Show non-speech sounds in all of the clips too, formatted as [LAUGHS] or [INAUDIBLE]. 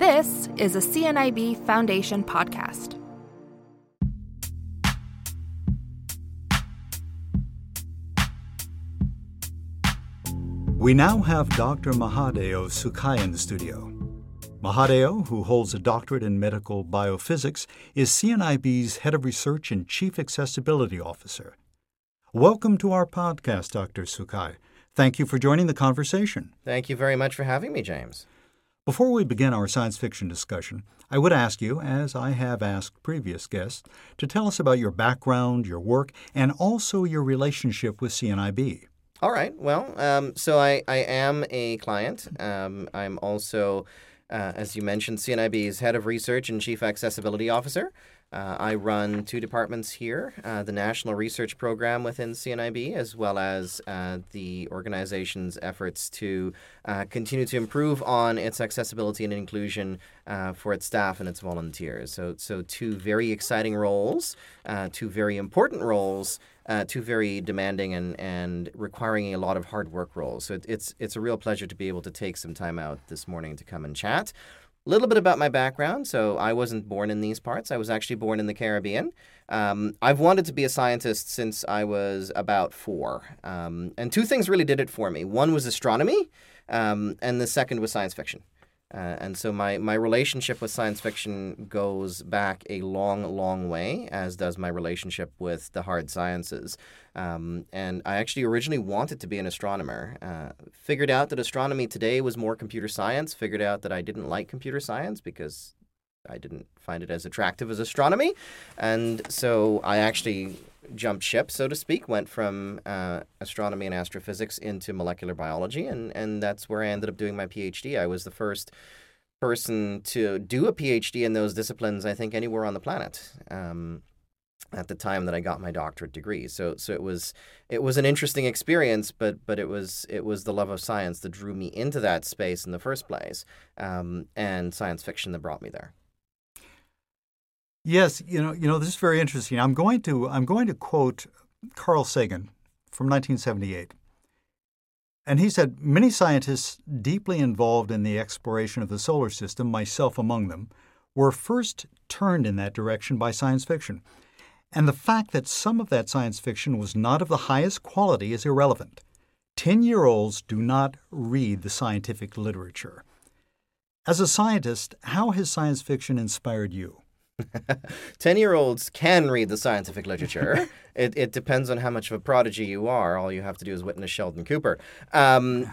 This is a CNIB Foundation podcast. We now have Dr. Mahadeo Sukhai in the studio. Mahadeo, who holds a doctorate in medical biophysics, is CNIB's head of research and chief accessibility officer. Welcome to our podcast, Dr. Sukhai. Thank you for joining the conversation. Thank you very much for having me, James. Before we begin our science fiction discussion, I would ask you, as I have asked previous guests, to tell us about your background, your work, and also your relationship with CNIB. All right. Well, um, so I, I am a client. Um, I'm also, uh, as you mentioned, CNIB's head of research and chief accessibility officer. Uh, I run two departments here uh, the National Research Program within CNIB, as well as uh, the organization's efforts to uh, continue to improve on its accessibility and inclusion uh, for its staff and its volunteers. So, so two very exciting roles, uh, two very important roles. two very demanding and, and requiring a lot of hard work roles. So it, it's it's a real pleasure to be able to take some time out this morning to come and chat. A little bit about my background. So, I wasn't born in these parts. I was actually born in the Caribbean. Um, I've wanted to be a scientist since I was about four. Um, and two things really did it for me one was astronomy, um, and the second was science fiction. Uh, and so my, my relationship with science fiction goes back a long, long way, as does my relationship with the hard sciences. Um, and I actually originally wanted to be an astronomer. Uh, figured out that astronomy today was more computer science. Figured out that I didn't like computer science because I didn't find it as attractive as astronomy. And so I actually jumped ship, so to speak, went from uh, astronomy and astrophysics into molecular biology, and, and that's where I ended up doing my PhD. I was the first person to do a PhD in those disciplines, I think, anywhere on the planet. Um, at the time that I got my doctorate degree, so so it was it was an interesting experience, but but it was it was the love of science that drew me into that space in the first place, um, and science fiction that brought me there. Yes, you know, you know, this is very interesting. I'm going to I'm going to quote Carl Sagan from 1978. And he said, Many scientists deeply involved in the exploration of the solar system, myself among them, were first turned in that direction by science fiction. And the fact that some of that science fiction was not of the highest quality is irrelevant. Ten year olds do not read the scientific literature. As a scientist, how has science fiction inspired you? [LAUGHS] 10 year olds can read the scientific literature. [LAUGHS] it, it depends on how much of a prodigy you are. All you have to do is witness Sheldon Cooper. Um,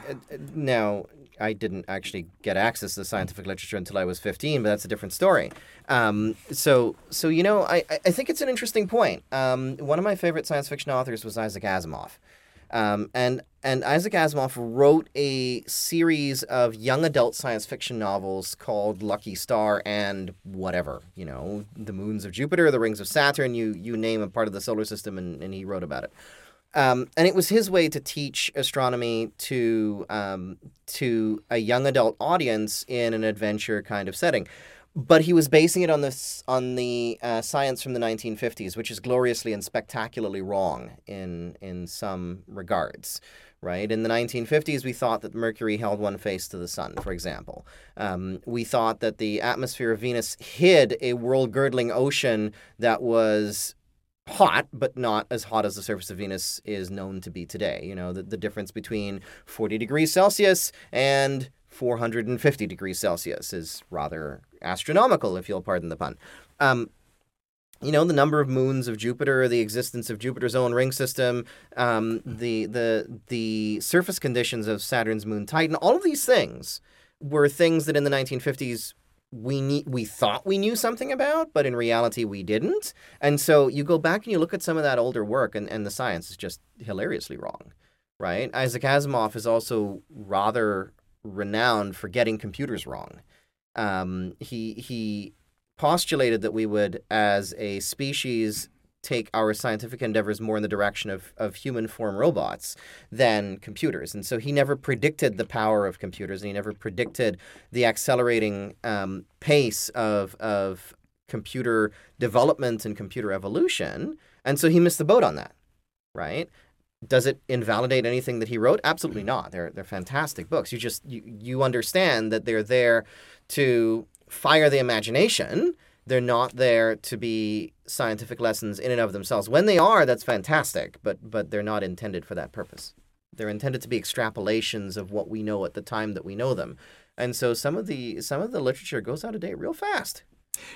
now, I didn't actually get access to the scientific literature until I was 15, but that's a different story. Um, so, so you know, I, I think it's an interesting point. Um, one of my favorite science fiction authors was Isaac Asimov. Um, and and Isaac Asimov wrote a series of young adult science fiction novels called Lucky Starr and whatever, you know, the moons of Jupiter, the rings of Saturn, you you name a part of the solar system, and, and he wrote about it. Um, and it was his way to teach astronomy to um, to a young adult audience in an adventure kind of setting but he was basing it on this on the uh, science from the 1950s, which is gloriously and spectacularly wrong in in some regards. Right in the 1950s, we thought that Mercury held one face to the sun. For example, um, we thought that the atmosphere of Venus hid a world-girdling ocean that was hot, but not as hot as the surface of Venus is known to be today. You know, the, the difference between 40 degrees Celsius and 450 degrees Celsius is rather astronomical, if you'll pardon the pun. Um, you know the number of moons of Jupiter, the existence of Jupiter's own ring system, um, the the the surface conditions of Saturn's moon Titan. All of these things were things that in the 1950s we need, we thought we knew something about, but in reality we didn't. And so you go back and you look at some of that older work, and, and the science is just hilariously wrong, right? Isaac Asimov is also rather renowned for getting computers wrong. Um, he he postulated that we would, as a species, take our scientific endeavors more in the direction of, of human form robots than computers. And so he never predicted the power of computers and he never predicted the accelerating um, pace of, of computer development and computer evolution. And so he missed the boat on that, right? Does it invalidate anything that he wrote? Absolutely not. They're they're fantastic books. You just you, you understand that they're there to fire the imagination. They're not there to be scientific lessons in and of themselves. When they are, that's fantastic, but but they're not intended for that purpose. They're intended to be extrapolations of what we know at the time that we know them. And so some of the some of the literature goes out of date real fast.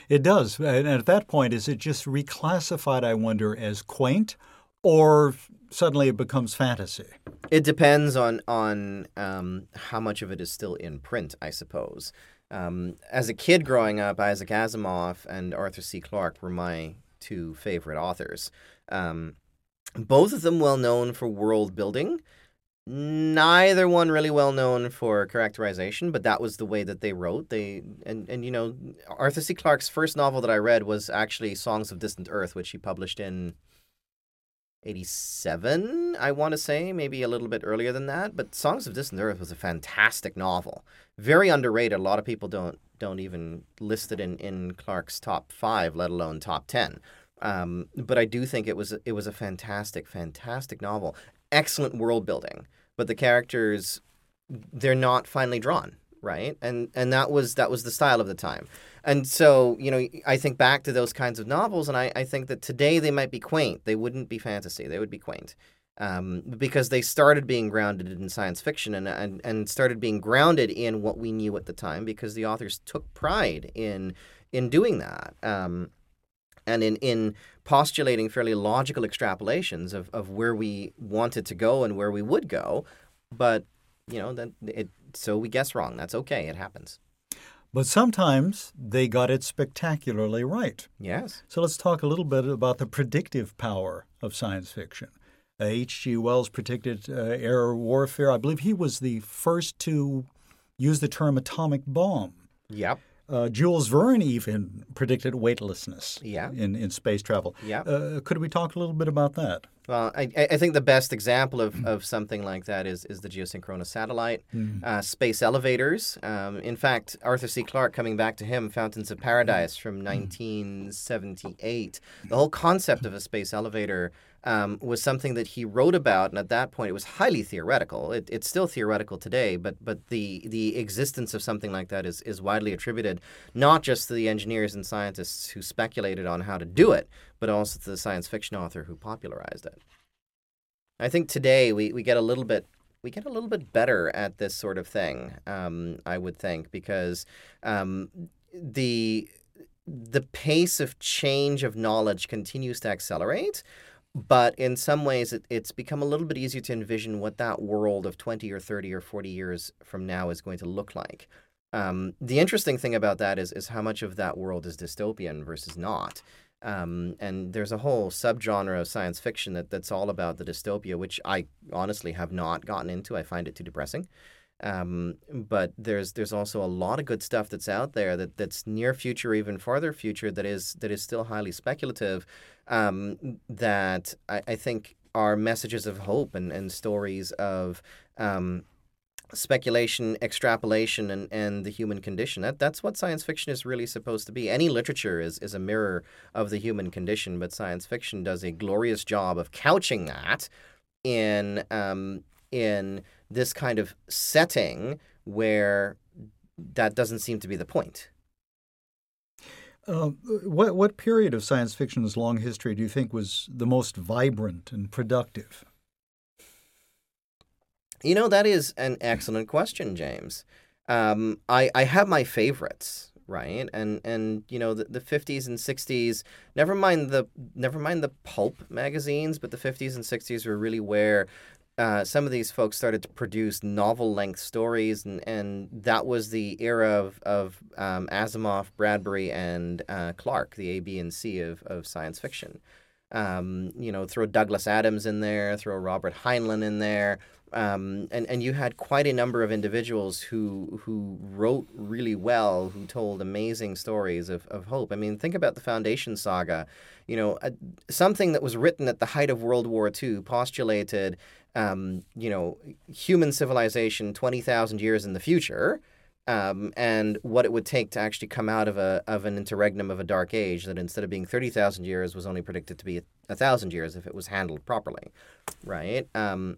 It does. And at that point, is it just reclassified, I wonder, as quaint, or suddenly it becomes fantasy? It depends on on um, how much of it is still in print, I suppose. Um, as a kid growing up, Isaac Asimov and Arthur C. Clarke were my two favorite authors. Um, both of them well known for world building. Neither one really well known for characterization, but that was the way that they wrote. They and and you know Arthur C. Clarke's first novel that I read was actually Songs of Distant Earth, which he published in 87, I want to say, maybe a little bit earlier than that. But Songs of Distant Earth was a fantastic novel, very underrated. A lot of people don't don't even list it in in Clarke's top five, let alone top ten. Um, but I do think it was it was a fantastic, fantastic novel. Excellent world building, but the characters they're not finely drawn, right? And and that was that was the style of the time. And so, you know, I think back to those kinds of novels, and I, I think that today they might be quaint. They wouldn't be fantasy, they would be quaint. Um, because they started being grounded in science fiction and, and, and started being grounded in what we knew at the time because the authors took pride in in doing that. Um, and in, in postulating fairly logical extrapolations of, of where we wanted to go and where we would go. But, you know, that it so we guess wrong. That's okay. It happens. But sometimes they got it spectacularly right. Yes. So let's talk a little bit about the predictive power of science fiction. H.G. Uh, Wells predicted uh, air warfare. I believe he was the first to use the term atomic bomb. Yep. Uh, Jules Verne even predicted weightlessness yeah. in, in space travel. Yeah. Uh, could we talk a little bit about that? Well, I, I think the best example of, of something like that is, is the geosynchronous satellite, mm. uh, space elevators. Um, in fact, Arthur C. Clarke, coming back to him, Fountains of Paradise from 1978, the whole concept of a space elevator um, was something that he wrote about, and at that point it was highly theoretical. It, it's still theoretical today, but but the the existence of something like that is is widely attributed not just to the engineers and scientists who speculated on how to do it, but also to the science fiction author who popularized it. I think today we, we get a little bit we get a little bit better at this sort of thing. Um, I would think because um, the the pace of change of knowledge continues to accelerate but in some ways it, it's become a little bit easier to envision what that world of 20 or 30 or 40 years from now is going to look like. Um, the interesting thing about that is is how much of that world is dystopian versus not. Um, and there's a whole subgenre of science fiction that, that's all about the dystopia which i honestly have not gotten into. I find it too depressing um, but there's there's also a lot of good stuff that's out there that, that's near future, even farther future, that is that is still highly speculative. Um, that I, I, think are messages of hope and, and stories of um, speculation, extrapolation, and, and the human condition. That that's what science fiction is really supposed to be. Any literature is, is a mirror of the human condition, but science fiction does a glorious job of couching that in um, in this kind of setting where that doesn't seem to be the point. Uh, what what period of science fiction's long history do you think was the most vibrant and productive? You know that is an excellent question, James. Um, I I have my favorites, right? And and you know the, the 50s and 60s. Never mind the never mind the pulp magazines, but the 50s and 60s were really where uh, some of these folks started to produce novel length stories, and, and that was the era of, of um, Asimov, Bradbury, and uh, Clarke, the A, B, and C of, of science fiction. Um, you know, throw Douglas Adams in there, throw Robert Heinlein in there, um, and and you had quite a number of individuals who who wrote really well, who told amazing stories of, of hope. I mean, think about the Foundation Saga. You know, a, something that was written at the height of World War II postulated um, you know, human civilization 20,000 years in the future. Um, and what it would take to actually come out of a of an interregnum of a dark age that instead of being thirty thousand years was only predicted to be a, a, thousand years if it was handled properly, right? Um,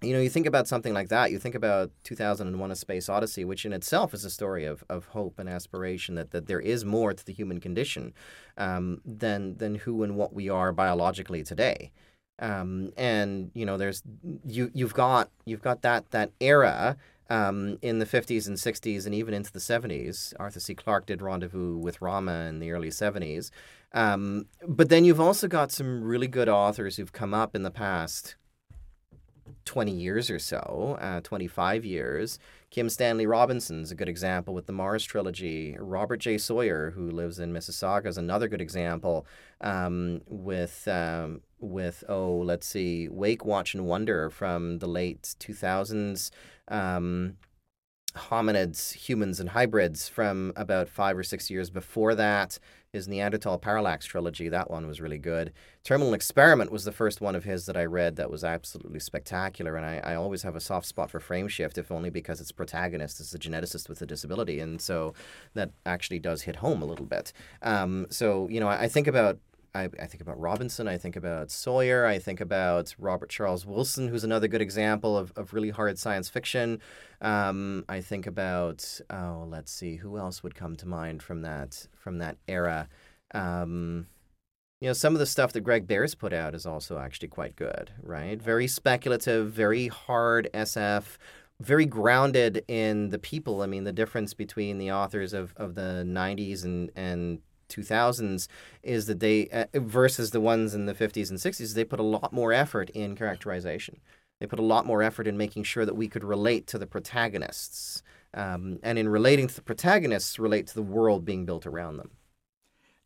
you know, you think about something like that. You think about 2001: A Space Odyssey, which in itself is a story of, of hope and aspiration that, that there is more to the human condition um, than than who and what we are biologically today. Um, and you know, there's you you've got you've got that that era um, in the 50s and 60s and even into the 70s. Arthur C. Clarke did Rendezvous with Rama in the early 70s. Um, but then you've also got some really good authors who've come up in the past 20 years or so, uh, 25 years. Kim Stanley Robinson's a good example with the Mars trilogy. Robert J. Sawyer, who lives in Mississauga, is another good example um, with, um, with, oh, let's see, Wake, Watch, and Wonder from the late 2000s. Um, hominids, humans, and hybrids from about five or six years before that. His Neanderthal Parallax trilogy, that one was really good. Terminal Experiment was the first one of his that I read that was absolutely spectacular. And I, I always have a soft spot for Frameshift, if only because its protagonist is a geneticist with a disability. And so that actually does hit home a little bit. Um, so, you know, I, I think about I, I, think about Robinson, I think about Sawyer, I think about Robert Charles Wilson, who's another good example of, of really hard science fiction. Um, I think about oh, let's see, who else would come to mind from that from that era. Um, you know, some of the stuff that Greg Bear's put out is also actually quite good, right? Very speculative, very hard SF, very grounded in the people. I mean, the difference between the authors of, of the 90s and, and 2000s is that they uh, versus the ones in the 50s and 60s they put a lot more effort in characterization. They put a lot more effort in making sure that we could relate to the protagonists um, and in relating to the protagonists relate to the world being built around them.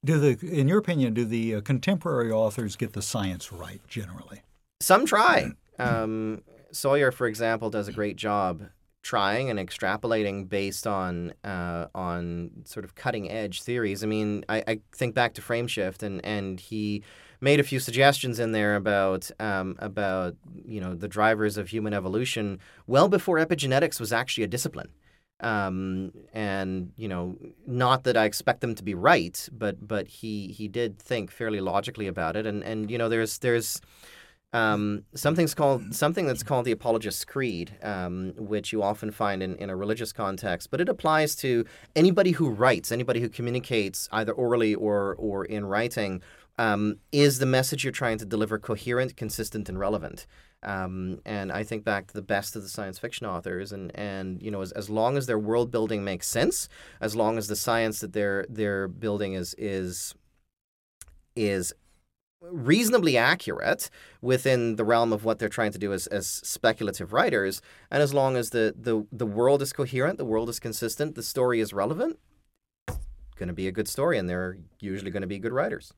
Do the in your opinion do the uh, contemporary authors get the science right generally? Some try. [CLEARS THROAT] Um, sawyer for example does a great job trying and extrapolating based on uh, on sort of cutting edge theories. I mean, I, I, think back to Frameshift, and and he made a few suggestions in there about um, about you know the drivers of human evolution well before epigenetics was actually a discipline. Um, and you know, not that I expect them to be right, but but he he did think fairly logically about it, and and you know, there's there's um, something's called something that's called the Apologist's Creed, um, which you often find in, in a religious context, but it applies to anybody who writes, anybody who communicates either orally or or in writing. Um, is the message you're trying to deliver coherent, consistent, and relevant? Um, and I think back to the best of the science fiction authors, and, and you know, as, as long as their world building makes sense, as long as the science that they're they're building is is is reasonably accurate within the realm of what they're trying to do as, as speculative writers. And as long as the, the, the world is coherent, the world is consistent, the story is relevant, it's going to be a good story, and they're usually going to be good writers.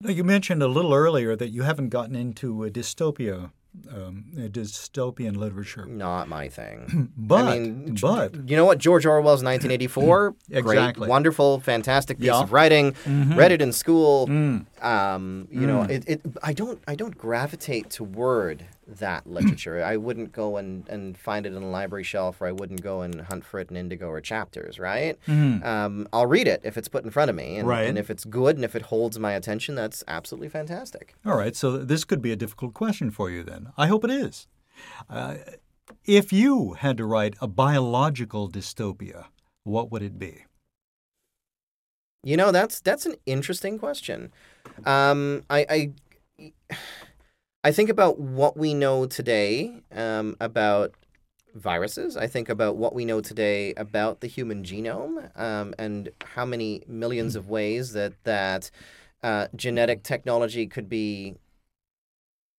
Now, you mentioned a little earlier that you haven't gotten into a dystopia um, dystopian literature. Not my thing. [CLEARS THROAT] but, I mean, but you know what? George Orwell's 1984. [CLEARS THROAT] exactly. Great, wonderful, fantastic piece Yeah. of writing. Mhm. Read it in school. Mm. Um, you know, Mm. it, it. I don't. I don't gravitate toward that [CLEARS THROAT] literature. I wouldn't go and, and find it in a library shelf, or I wouldn't go and hunt for it in Indigo or Chapters. Right. Mhm. Um, I'll read it if it's put in front of me, and, Right. and if it's good and if it holds my attention, that's absolutely fantastic. All right, so this could be a difficult question for you then. I hope it is. Uh, if you had to write a biological dystopia, what would it be? You know, that's that's an interesting question. Um, I, I I think about what we know today um, about viruses. I think about what we know today about the human genome um, and how many millions of ways that that uh, genetic technology could be,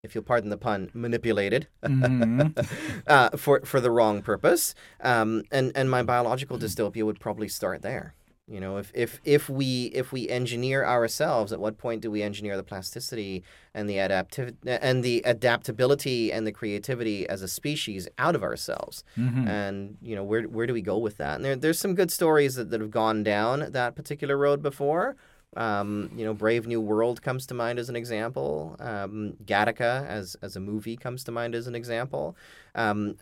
if you'll pardon the pun, manipulated [LAUGHS] Mhm. uh, for for the wrong purpose. Um, and and my biological dystopia would probably start there. You know, if, if if we if we engineer ourselves, at what point do we engineer the plasticity and the adaptiv- and the adaptability and the creativity as a species out of ourselves? Mhm. And you know, where where do we go with that? And there, there's some good stories that, that have gone down that particular road before. Um, you know, Brave New World comes to mind as an example. Um, Gattaca as as a movie comes to mind as an example. Um,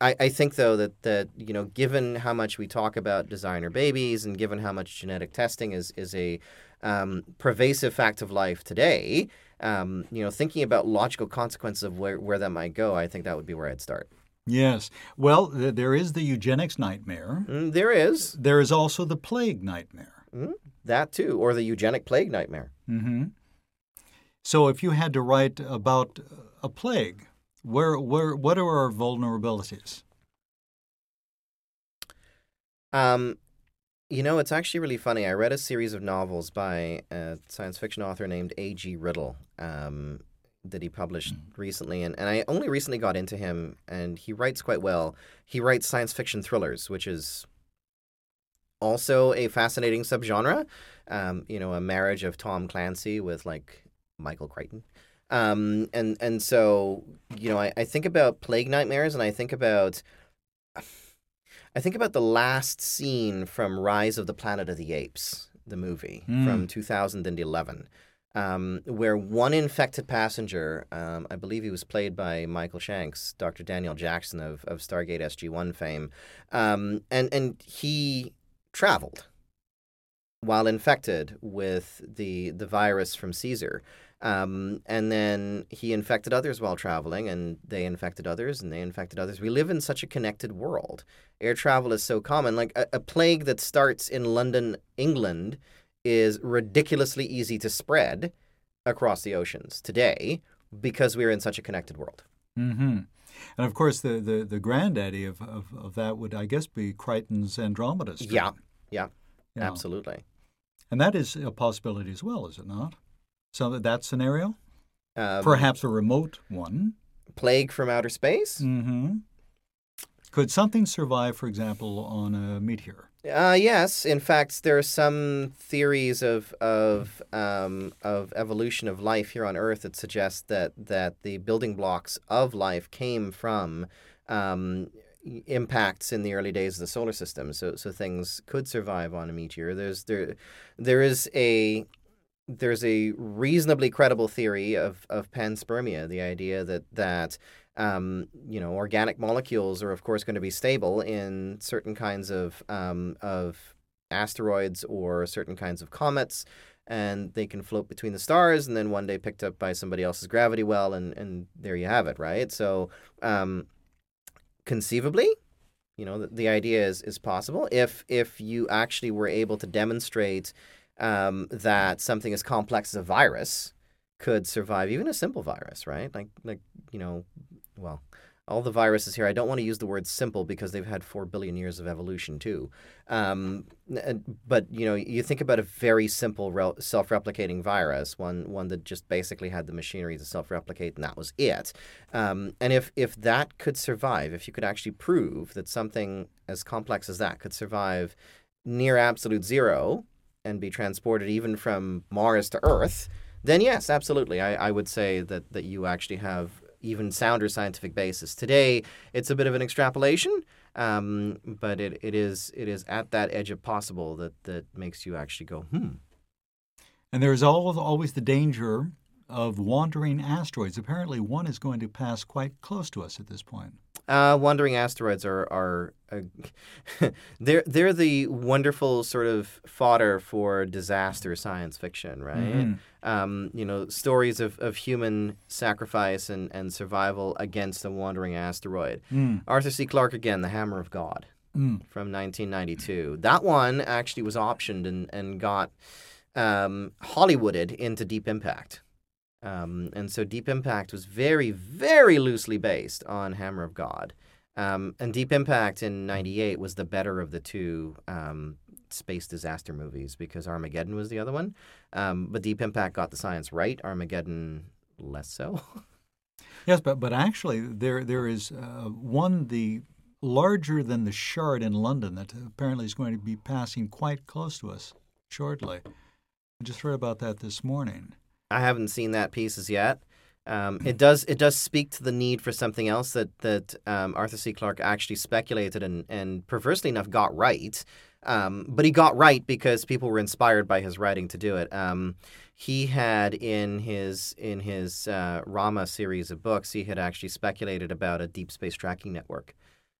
I, I think though that that you know, given how much we talk about designer babies and given how much genetic testing is is a um, pervasive fact of life today, um, you know, thinking about logical consequences of where, where that might go, I think that would be where I'd start. Yes. Well, th- there is the eugenics nightmare. Mm, there is There is also the plague nightmare. Mm, that too, or the eugenic plague nightmare. hmm So, if you had to write about a plague, where, where, what are our vulnerabilities? Um, you know, it's actually really funny. I read a series of novels by a science fiction author named A.G. Riddle um, that he published recently, and, and I only recently got into him, and he writes quite well. He writes science fiction thrillers, which is also a fascinating subgenre. Um, you know, a marriage of Tom Clancy with like Michael Crichton. Um, and and so you know, I, I think about plague nightmares, and I think about I think about the last scene from Rise of the Planet of the Apes, the movie Mm. from 2011, um, where one infected passenger, um, I believe he was played by Michael Shanks, Dr. Daniel Jackson of, of Stargate SG 1 fame, um, and, and he traveled while infected with the, the virus from Caesar. Um, and then he infected others while traveling, and they infected others, and they infected others. We live in such a connected world. Air travel is so common. Like a, a plague that starts in London, England, is ridiculously easy to spread across the oceans today because we're in such a connected world. hmm And of course, the, the, the granddaddy of, of, of that would, I guess, be Crichton's Andromeda strain. Yeah, yeah, Yeah. absolutely. And that is a possibility as well, is it not? So that, that scenario? Um, Perhaps a remote one. plague from outer space. hmm Could something survive, for example, on a meteor? Uh, yes, in fact, there are some theories of of um, of evolution of life here on Earth that suggest that that the building blocks of life came from um, impacts in the early days of the solar system. So so things could survive on a meteor. There's there there is a there's a reasonably credible theory of, of panspermia, the idea that that um, you know organic molecules are of course going to be stable in certain kinds of um, of asteroids or certain kinds of comets, and they can float between the stars, and then one day picked up by somebody else's gravity well, and and there you have it, right? So um, conceivably. You know, the, the idea is, is possible if if you actually were able to demonstrate um, that something as complex as a virus could survive even a simple virus, right? Like like you know, well, all the viruses here. I don't want to use the word simple because they've had four billion years of evolution too. Um, n- but you know, you think about a very simple rel- self-replicating virus, one one that just basically had the machinery to self-replicate, and that was it. Um, and if if that could survive, if you could actually prove that something as complex as that could survive near absolute zero and be transported even from Mars to Earth, then yes, absolutely. I, I would say that, that you actually have even sounder scientific basis. Today, it's a bit of an extrapolation, um, but it, it is it is at that edge of possible that, that makes you actually go, hmm. And there is al- always the danger of wandering asteroids. Apparently, one is going to pass quite close to us at this point. Uh, wandering asteroids are are uh, [LAUGHS] they're they're the wonderful sort of fodder for disaster science fiction, right? Mhm. Um, you know, stories of, of human sacrifice and, and survival against a wandering asteroid. Mm. Arthur C. Clarke again, The Hammer of God Mm. from 1992. That one actually was optioned and and got um, Hollywooded into Deep Impact. Um, and so Deep Impact was very, very loosely based on Hammer of God. Um, and Deep Impact in 98 was the better of the two um, space disaster movies because Armageddon was the other one. Um, but Deep Impact got the science right, Armageddon less so. [LAUGHS] Yes, but but actually, there there is uh, one the larger than the shard in London that apparently is going to be passing quite close to us shortly. I just read about that this morning. I haven't seen that piece as yet. Um, it does it does speak to the need for something else that that um, Arthur C. Clarke actually speculated and and perversely enough got right. Um, but he got right because people were inspired by his writing to do it. Um, he had in his in his uh, Rama series of books, he had actually speculated about a deep space tracking network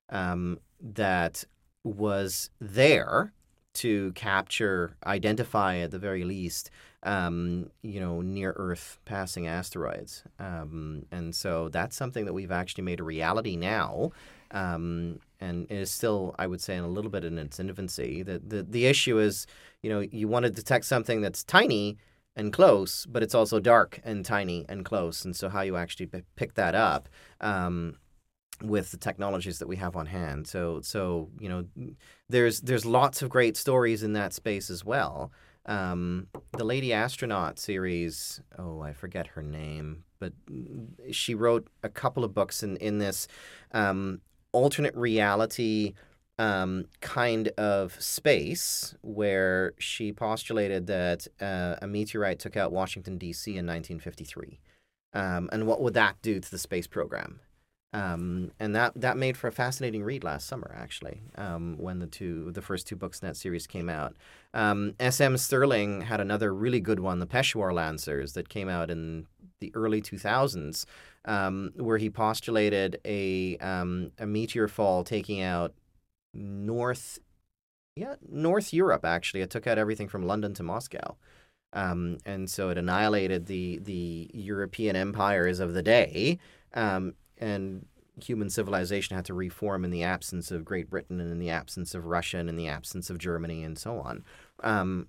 um, that was there to capture, identify at the very least, um, you know, near Earth passing asteroids. Um, and so that's something that we've actually made a reality now. Um, and it is still, I would say, in a little bit in its infancy. The, the, the issue is, you know, you want to detect something that's tiny and close, but it's also dark and tiny and close. And so, how you actually p- pick that up um, with the technologies that we have on hand. So, so you know, there's there's lots of great stories in that space as well. Um, the Lady Astronaut series, oh, I forget her name, but she wrote a couple of books in in this um, alternate reality um, kind of space where she postulated that uh, a meteorite took out Washington, D.C. in 1953. Um, and what would that do to the space program? Um, and that, that made for a fascinating read last summer, actually, um, when the two the first two books in that series came out. Um, S.M. Stirling had another really good one, the Peshawar Lancers, that came out in the early 2000s, um, where he postulated a um, a meteor fall taking out North, yeah, North Europe. Actually, it took out everything from London to Moscow. Um, and so it annihilated the the European empires of the day, um, and human civilization had to reform in the absence of Great Britain and in the absence of Russia and in the absence of Germany and so on. Um,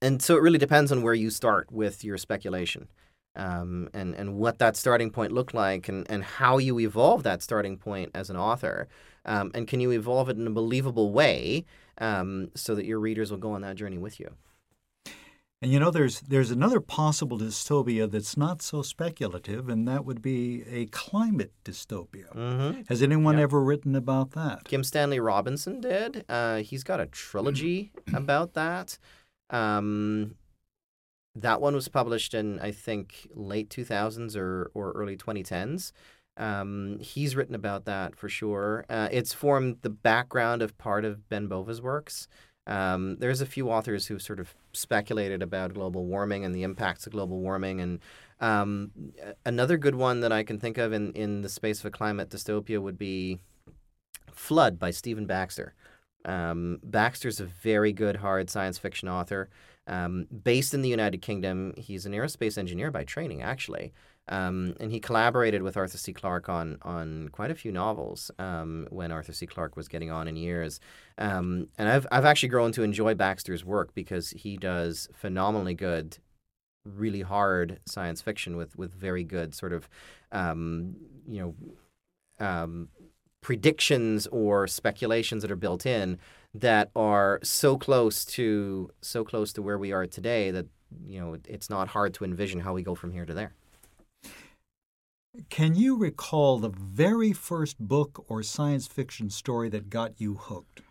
and so it really depends on where you start with your speculation. Um, and, and what that starting point looked like and, and how you evolve that starting point as an author. Um, and can you evolve it in a believable way um, so that your readers will go on that journey with you? And you know, there's there's another possible dystopia that's not so speculative, and that would be a climate dystopia. Mm-hmm. Has anyone ever written about that? Kim Stanley Robinson did. Uh, he's got a trilogy about that. Um, that one was published in I think late 2000s or or early 2010s. Um, he's written about that for sure. Uh, it's formed the background of part of Ben Bova's works. Um, there's a few authors who've sort of speculated about global warming and the impacts of global warming. And um, another good one that I can think of in, in the space of a climate dystopia would be Flood by Stephen Baxter. Um, Baxter's a very good hard science fiction author. Um, based in the United Kingdom, he's an aerospace engineer by training, actually. Um, and he collaborated with Arthur C. Clarke on on quite a few novels um, when Arthur C. Clarke was getting on in years. Um, and I've I've actually grown to enjoy Baxter's work because he does phenomenally good, really hard science fiction with with very good sort of, um, you know, um, predictions or speculations that are built in that are so close to so close to where we are today that you know it's not hard to envision how we go from here to there. Can you recall the very first book or science fiction story that got you hooked?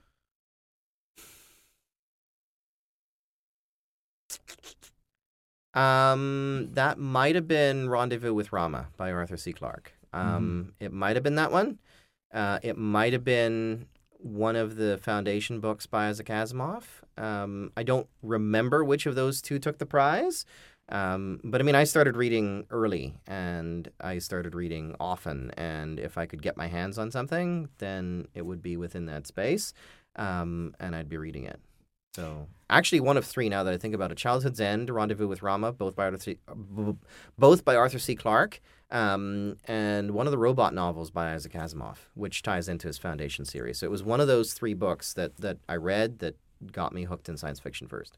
Um, that might have been Rendezvous with Rama by Arthur C. Clarke. Um, mm-hmm. It might have been that one. Uh, it might have been one of the foundation books by Isaac Asimov. Um, I don't remember which of those two took the prize. Um, but I mean, I started reading early and I started reading often. And if I could get my hands on something, then it would be within that space um, and I'd be reading it. So actually, one of three now that I think about it: Childhood's End, Rendezvous with Rama, both by Arthur C. both by Arthur C. Clarke, um, and one of the robot novels by Isaac Asimov, which ties into his Foundation series. So it was one of those three books that that I read that got me hooked in science fiction first.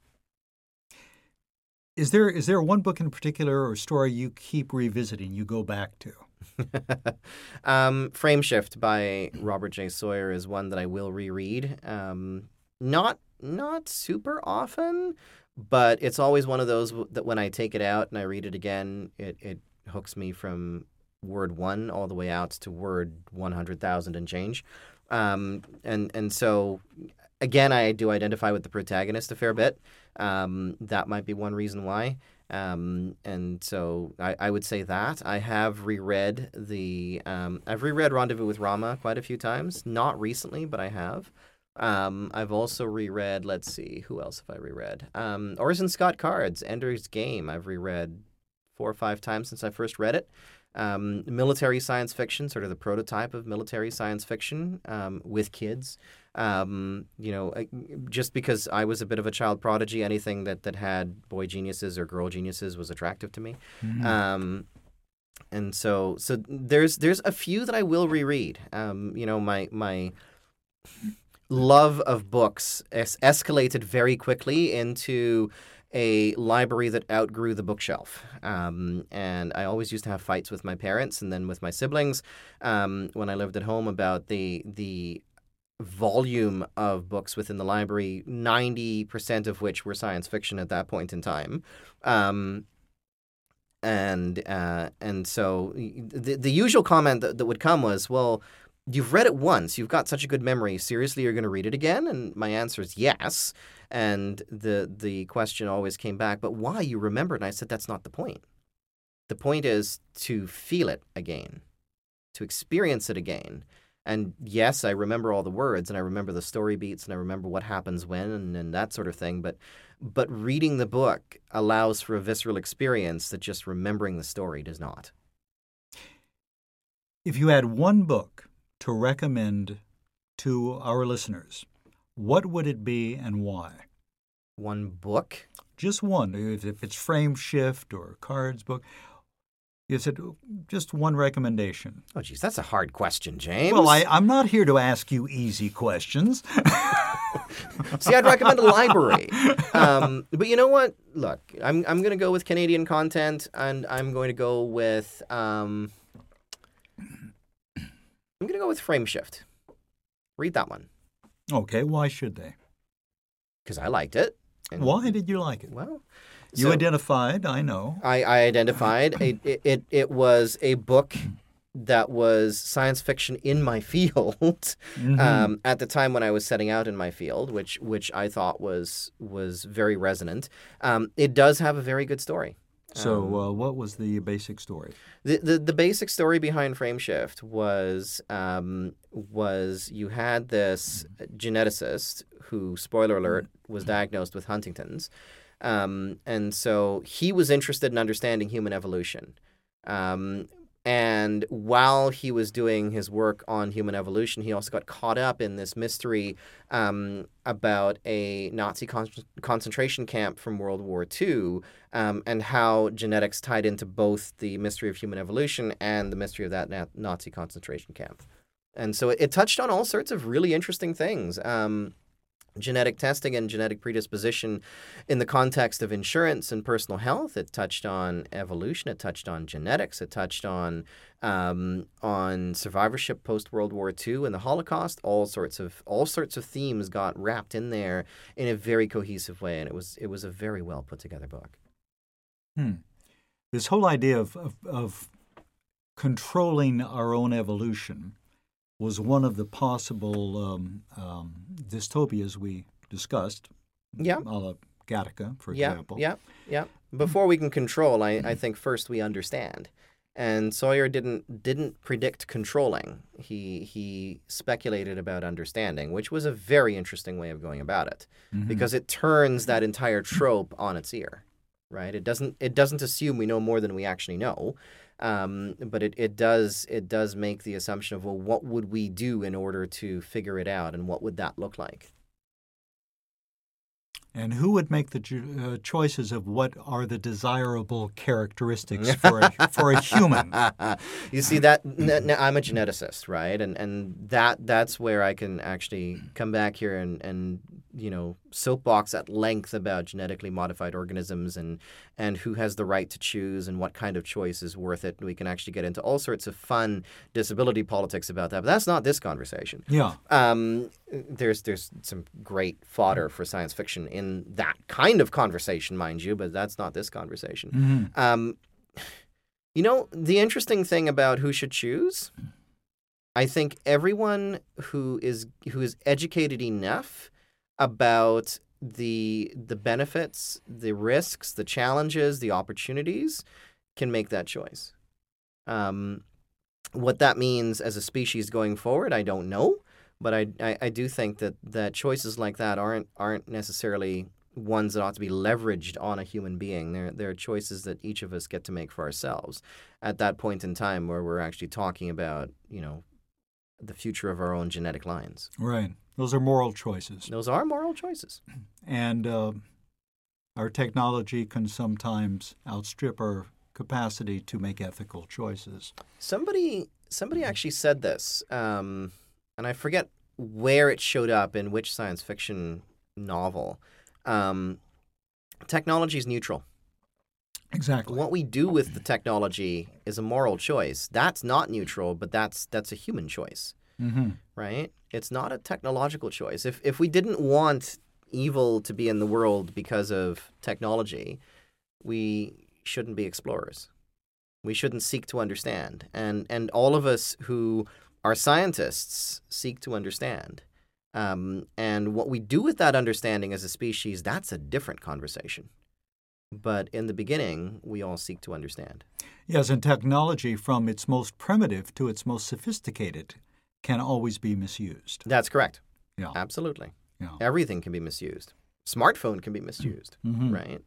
Is there is there one book in particular or story you keep revisiting? You go back to. [LAUGHS] um, Frameshift by Robert J. Sawyer is one that I will reread. Um, not not super often, but it's always one of those that when I take it out and I read it again, it it hooks me from word one all the way out to word one hundred thousand and change. Um, and and so again, I do identify with the protagonist a fair bit. Um, that might be one reason why. Um, and so I, I, would say that I have reread the um, I've reread Rendezvous with Rama quite a few times. Not recently, but I have. Um, I've also reread. Let's see, who else have I reread? Um, Orson Scott Card's Ender's Game. I've reread four or five times since I first read it. Um, military science fiction, sort of the prototype of military science fiction um, with kids. Um, you know, just because I was a bit of a child prodigy, anything that, that had boy geniuses or girl geniuses was attractive to me. Um, and so, so there's there's a few that I will reread. Um, you know, my my love of books es- escalated very quickly into a library that outgrew the bookshelf. Um, and I always used to have fights with my parents and then with my siblings um, when I lived at home about the the volume of books within the library, 90% of which were science fiction at that point in time. Um, and uh, and so the the usual comment that, that would come was, "Well, you've read it once. You've got such a good memory. Seriously, you're going to read it again?" And my answer is yes. And the the question always came back, "But why? You remember? And I said, "That's not the point. The point is to feel it again, to experience it again." And yes, I remember all the words and I remember the story beats and I remember what happens when and, and that sort of thing. But but reading the book allows for a visceral experience that just remembering the story does not. If you had one book to recommend to our listeners, what would it be and why? One book? Just one. If it's Frameshift or Cards book, you said just one recommendation. Oh, geez, that's a hard question, James. Well, I, I'm not here to ask you easy questions. [LAUGHS] See, I'd recommend a library. [LAUGHS] Um, but you know what? Look, I'm I'm going to go with Canadian content, and I'm going to go with um, I'm going to go with Frameshift. Read that one okay, why should they? because I liked it. And- Why did you like it? Well, You so- identified, I know. I, I identified it, it, it, it was a book that was science fiction in my [LAUGHS] field Mm-hmm. um, at the time when I was setting out in my field, which which I thought was was very resonant. Um, it does have a very good story. So, Um, uh, what was the basic story? the, the the basic story behind Frameshift was um, was you had this geneticist who, spoiler alert, was diagnosed with Huntington's, um, and so he was interested in understanding human evolution. Um, and while he was doing his work on human evolution, he also got caught up in this mystery um, about a Nazi con- concentration camp from World War II um, and how genetics tied into both the mystery of human evolution and the mystery of that na- Nazi concentration camp. And so it, it touched on all sorts of really interesting things. Um, genetic testing and genetic predisposition in the context of insurance and personal health. It touched on evolution. It touched on genetics. It touched on um, on survivorship post World War II and the Holocaust. All sorts of all sorts of themes got wrapped in there in a very cohesive way, and it was it was a very well put together book. This whole idea of, of, of controlling our own evolution was one of the possible um, um, dystopias we discussed. Yeah. A la Gattaca, for yeah, example. yeah, yeah. Before we can control, I, I think first we understand. And Sawyer didn't didn't predict controlling. He he speculated about understanding, which was a very interesting way of going about it, because it turns that entire trope on its ear, right? It doesn't it doesn't assume we know more than we actually know, um, but it, it does it does make the assumption of well, what would we do in order to figure it out, and what would that look like? And who would make the ju- uh, choices of what are the desirable characteristics [LAUGHS] for a, for a human? [LAUGHS] you see that n- n- I'm a geneticist, right? And and that that's where I can actually come back here and and you know soapbox at length about genetically modified organisms and and who has the right to choose and what kind of choice is worth it. We can actually get into all sorts of fun disability politics about that. But that's not this conversation. Yeah. Um, there's there's some great fodder for science fiction in that kind of conversation, mind you, but that's not this conversation. Um, you know, the interesting thing about who should choose, I think everyone who is who is educated enough about the the benefits, the risks, the challenges, the opportunities can make that choice. Um, what that means as a species going forward, I don't know, but I, I, I do think that, that choices like that aren't aren't necessarily ones that ought to be leveraged on a human being. They're, they're choices that each of us get to make for ourselves at that point in time where we're actually talking about, you know, the future of our own genetic lines. Right. Those are moral choices. Those are moral choices. [CLEARS THROAT] And uh, our technology can sometimes outstrip our capacity to make ethical choices. Somebody somebody actually said this, um, and I forget where it showed up in which science fiction novel. Um, technology is neutral. Exactly. What we do with the technology is a moral choice. That's not neutral, but that's that's a human choice, Mm-hmm. right? It's not a technological choice. If if we didn't want evil to be in the world because of technology, we shouldn't be explorers. We shouldn't seek to understand. And and all of us who are scientists seek to understand. Um, and what we do with that understanding as a species, that's a different conversation. But in the beginning, we all seek to understand. Yes, and technology, from its most primitive to its most sophisticated, can always be misused. That's correct. Yeah. Absolutely. Yeah. Everything can be misused. Smartphone can be misused, Mhm. right?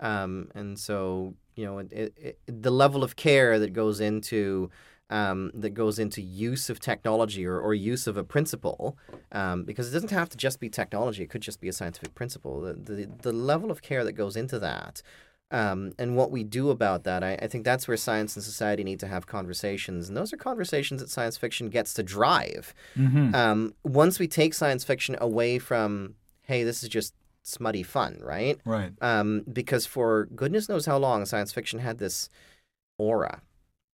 Um, and so, you know, it, it, it, the level of care that goes into um, that goes into use of technology or, or use of a principle, um, because it doesn't have to just be technology; it could just be a scientific principle. The the, the level of care that goes into that. Um, and what we do about that, I, I think that's where science and society need to have conversations. And those are conversations that science fiction gets to drive. Mm-hmm. Um, once we take science fiction away from, hey, this is just smutty fun, right? Right. Um, because for goodness knows how long, science fiction had this aura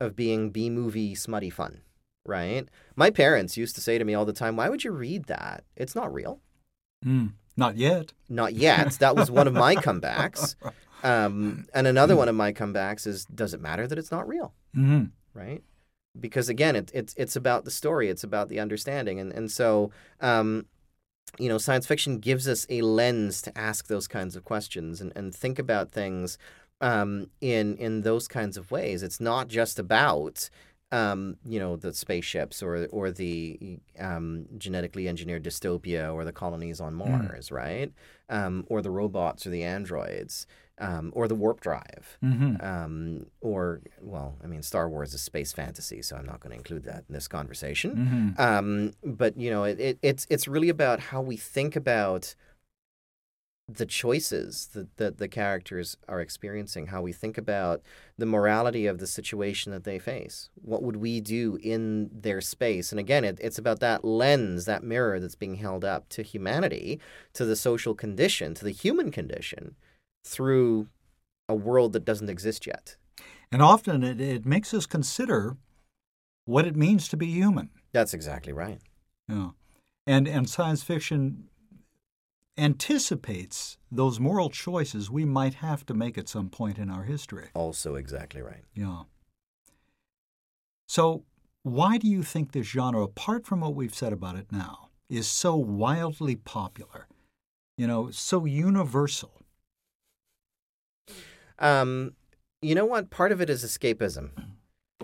of being B movie smutty fun, right? My parents used to say to me all the time, why would you read that? It's not real. Mm. Not yet. Not yet. that was one of my comebacks. [LAUGHS] Um, and another one of my comebacks is, does it matter that it's not real? Mm-hmm. right? Because again, it, it's it's about the story, it's about the understanding, and and so um, you know, science fiction gives us a lens to ask those kinds of questions and, and think about things um, in in those kinds of ways. It's not just about um, you know the spaceships or or the um, genetically engineered dystopia or the colonies on Mars, right? Um, or the robots or the androids um, or the warp drive Mm-hmm. um, or well, I mean, Star Wars is space fantasy, so I'm not going to include that in this conversation. Mm-hmm. Um, but you know, it, it, it's it's really about how we think about the choices that, that the characters are experiencing, how we think about the morality of the situation that they face. What would we do in their space? And again, it, it's about that lens, that mirror that's being held up to humanity, to the social condition, to the human condition, through a world that doesn't exist yet. And often it, it makes us consider what it means to be human. That's exactly right. Yeah. And and science fiction anticipates those moral choices we might have to make at some point in our history. Also, exactly right. Yeah. So, why do you think this genre, apart from what we've said about it now, is so wildly popular? You know, so universal. Um, you know what? Part of it is escapism.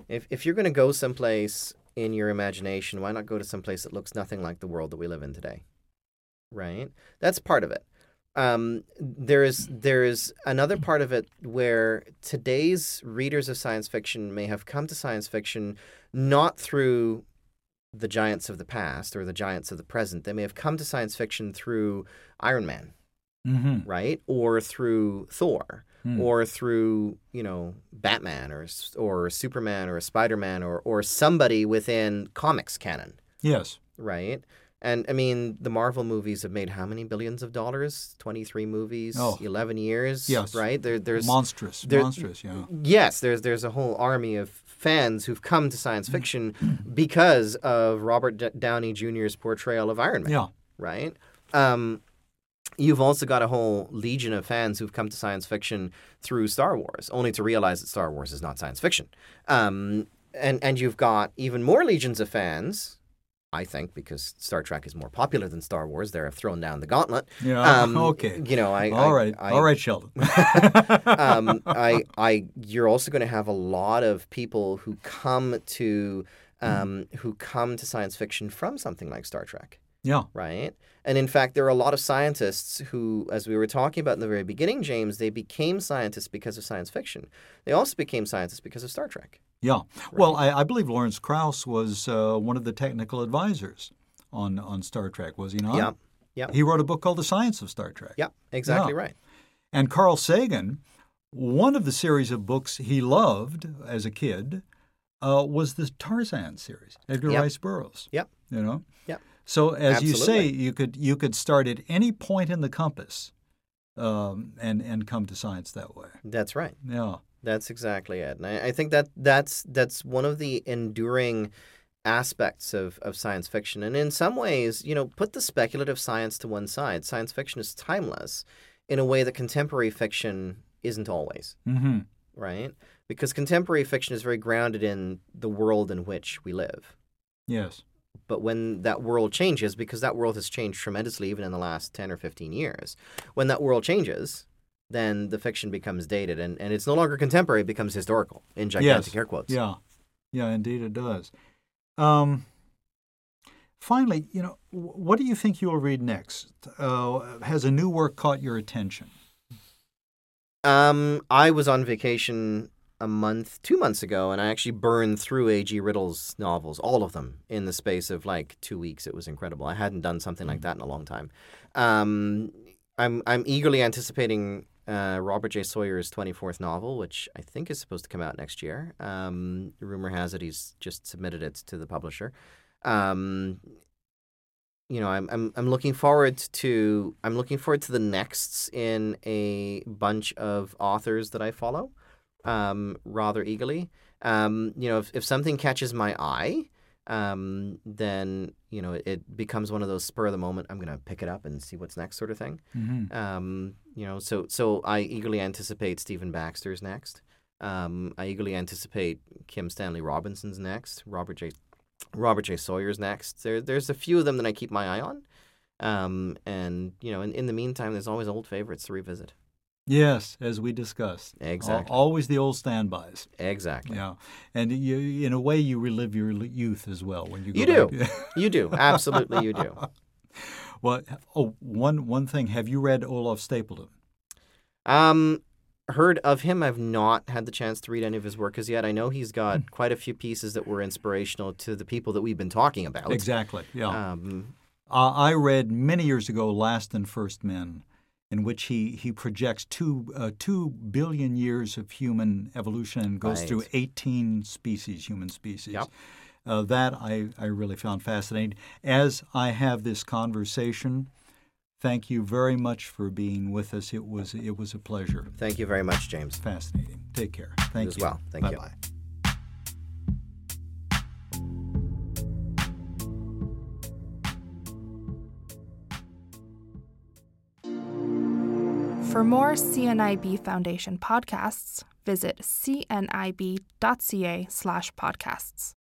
If if you're going to go someplace in your imagination, why not go to someplace that looks nothing like the world that we live in today? Right. That's part of it. Um, there is there is another part of it where today's readers of science fiction may have come to science fiction not through the giants of the past or the giants of the present. They may have come to science fiction through Iron Man, Mm-hmm. right, or through Thor Hmm. or through you know Batman or or Superman or Spider Man or or somebody within comics canon, Yes. right? And I mean, the Marvel movies have made how many billions of dollars? Twenty three movies, Oh. eleven years, Yes. right? There, there's monstrous. there- monstrous, yeah. yes, there's there's a whole army of fans who've come to science fiction because of Robert D- Downey Jr.'s portrayal of Iron Man Yeah. right? Um, you've also got a whole legion of fans who've come to science fiction through Star Wars, only to realize that Star Wars is not science fiction. Um, and and you've got even more legions of fans. I think because Star Trek is more popular than Star Wars, they have thrown down the gauntlet. Yeah. Um, [LAUGHS] okay. You know, I All I- right. I, All right, Sheldon. [LAUGHS] [LAUGHS] um, I, I, you're also going to have a lot of people who come to, um, who come to science fiction from something like Star Trek. Yeah. right? And in fact, there are a lot of scientists who, as we were talking about in the very beginning, James, they became scientists because of science fiction. They also became scientists because of Star Trek. Yeah. Well, I, I believe Lawrence Krauss was uh, one of the technical advisors on, on Star Trek, was he not? Yeah. Yeah. He wrote a book called The Science of Star Trek. Yeah, exactly Yeah. right. And Carl Sagan, one of the series of books he loved as a kid uh, was the Tarzan series, Edgar Yep. Rice Burroughs. Yep. You know? Yep. So as you say, you could you could start at any point in the compass um, and and come to science that way. That's right. Yeah. That's exactly it. And I, I think that that's that's one of the enduring aspects of, of science fiction. And in some ways, you know, put the speculative science to one side. Science fiction is timeless in a way that contemporary fiction isn't always, Mm-hmm. right? Because contemporary fiction is very grounded in the world in which we live. Yes. But when that world changes, because that world has changed tremendously even in the last 10 or 15 years, when that world changes, then the fiction becomes dated and, and it's no longer contemporary, it becomes historical in gigantic Yes. air quotes. Yeah. Yeah. Indeed, it does. Um, finally, you know, what do you think you'll read next? Uh, has a new work caught your attention? Um, I was on vacation a month, two months ago, and I actually burned through A.G. Riddle's novels, all of them, in the space of like two weeks. It was incredible. I hadn't done something like that in a long time. Um, I'm I'm eagerly anticipating uh, Robert J. Sawyer's 24th novel, which I think is supposed to come out next year. Um, rumor has it he's just submitted it to the publisher. Um, you know, I'm, I'm I'm looking forward to I'm looking forward to the nexts in a bunch of authors that I follow, um, rather eagerly. Um, you know, if, if something catches my eye, um, then you know it becomes one of those spur of the moment. I'm gonna pick it up and see what's next, sort of thing. Mm-hmm. Um, you know, so so I eagerly anticipate Stephen Baxter's next. Um, I eagerly anticipate Kim Stanley Robinson's next. Robert J. Robert J. Sawyer's next. There, there's a few of them that I keep my eye on. Um, and you know, in, in the meantime, there's always old favorites to revisit. Yes, as we discussed. Al- Exactly. always the old standbys. Exactly. Yeah, and you, in a way, you relive your youth as well when you go You do. [LAUGHS] You do absolutely. You do. [LAUGHS] well, oh, one one thing. Have you read Olaf Stapledon? Um, heard of him. I've not had the chance to read any of his work as yet. I know he's got quite a few pieces that were inspirational to the people that we've been talking about. Exactly. Yeah. Um, Uh, I read many years ago Last and First Men, in which he, he projects two uh, two billion years of human evolution and goes Right. through 18 species, human species. Yep. Uh, that I, I really found fascinating. As I have this conversation, thank you very much for being with us. It was it was a pleasure. thank you very much, James. Fascinating. Take care. Thank you. as you. well. Thank you. Bye-bye. For more CNIB Foundation podcasts, visit cnib.ca/podcasts.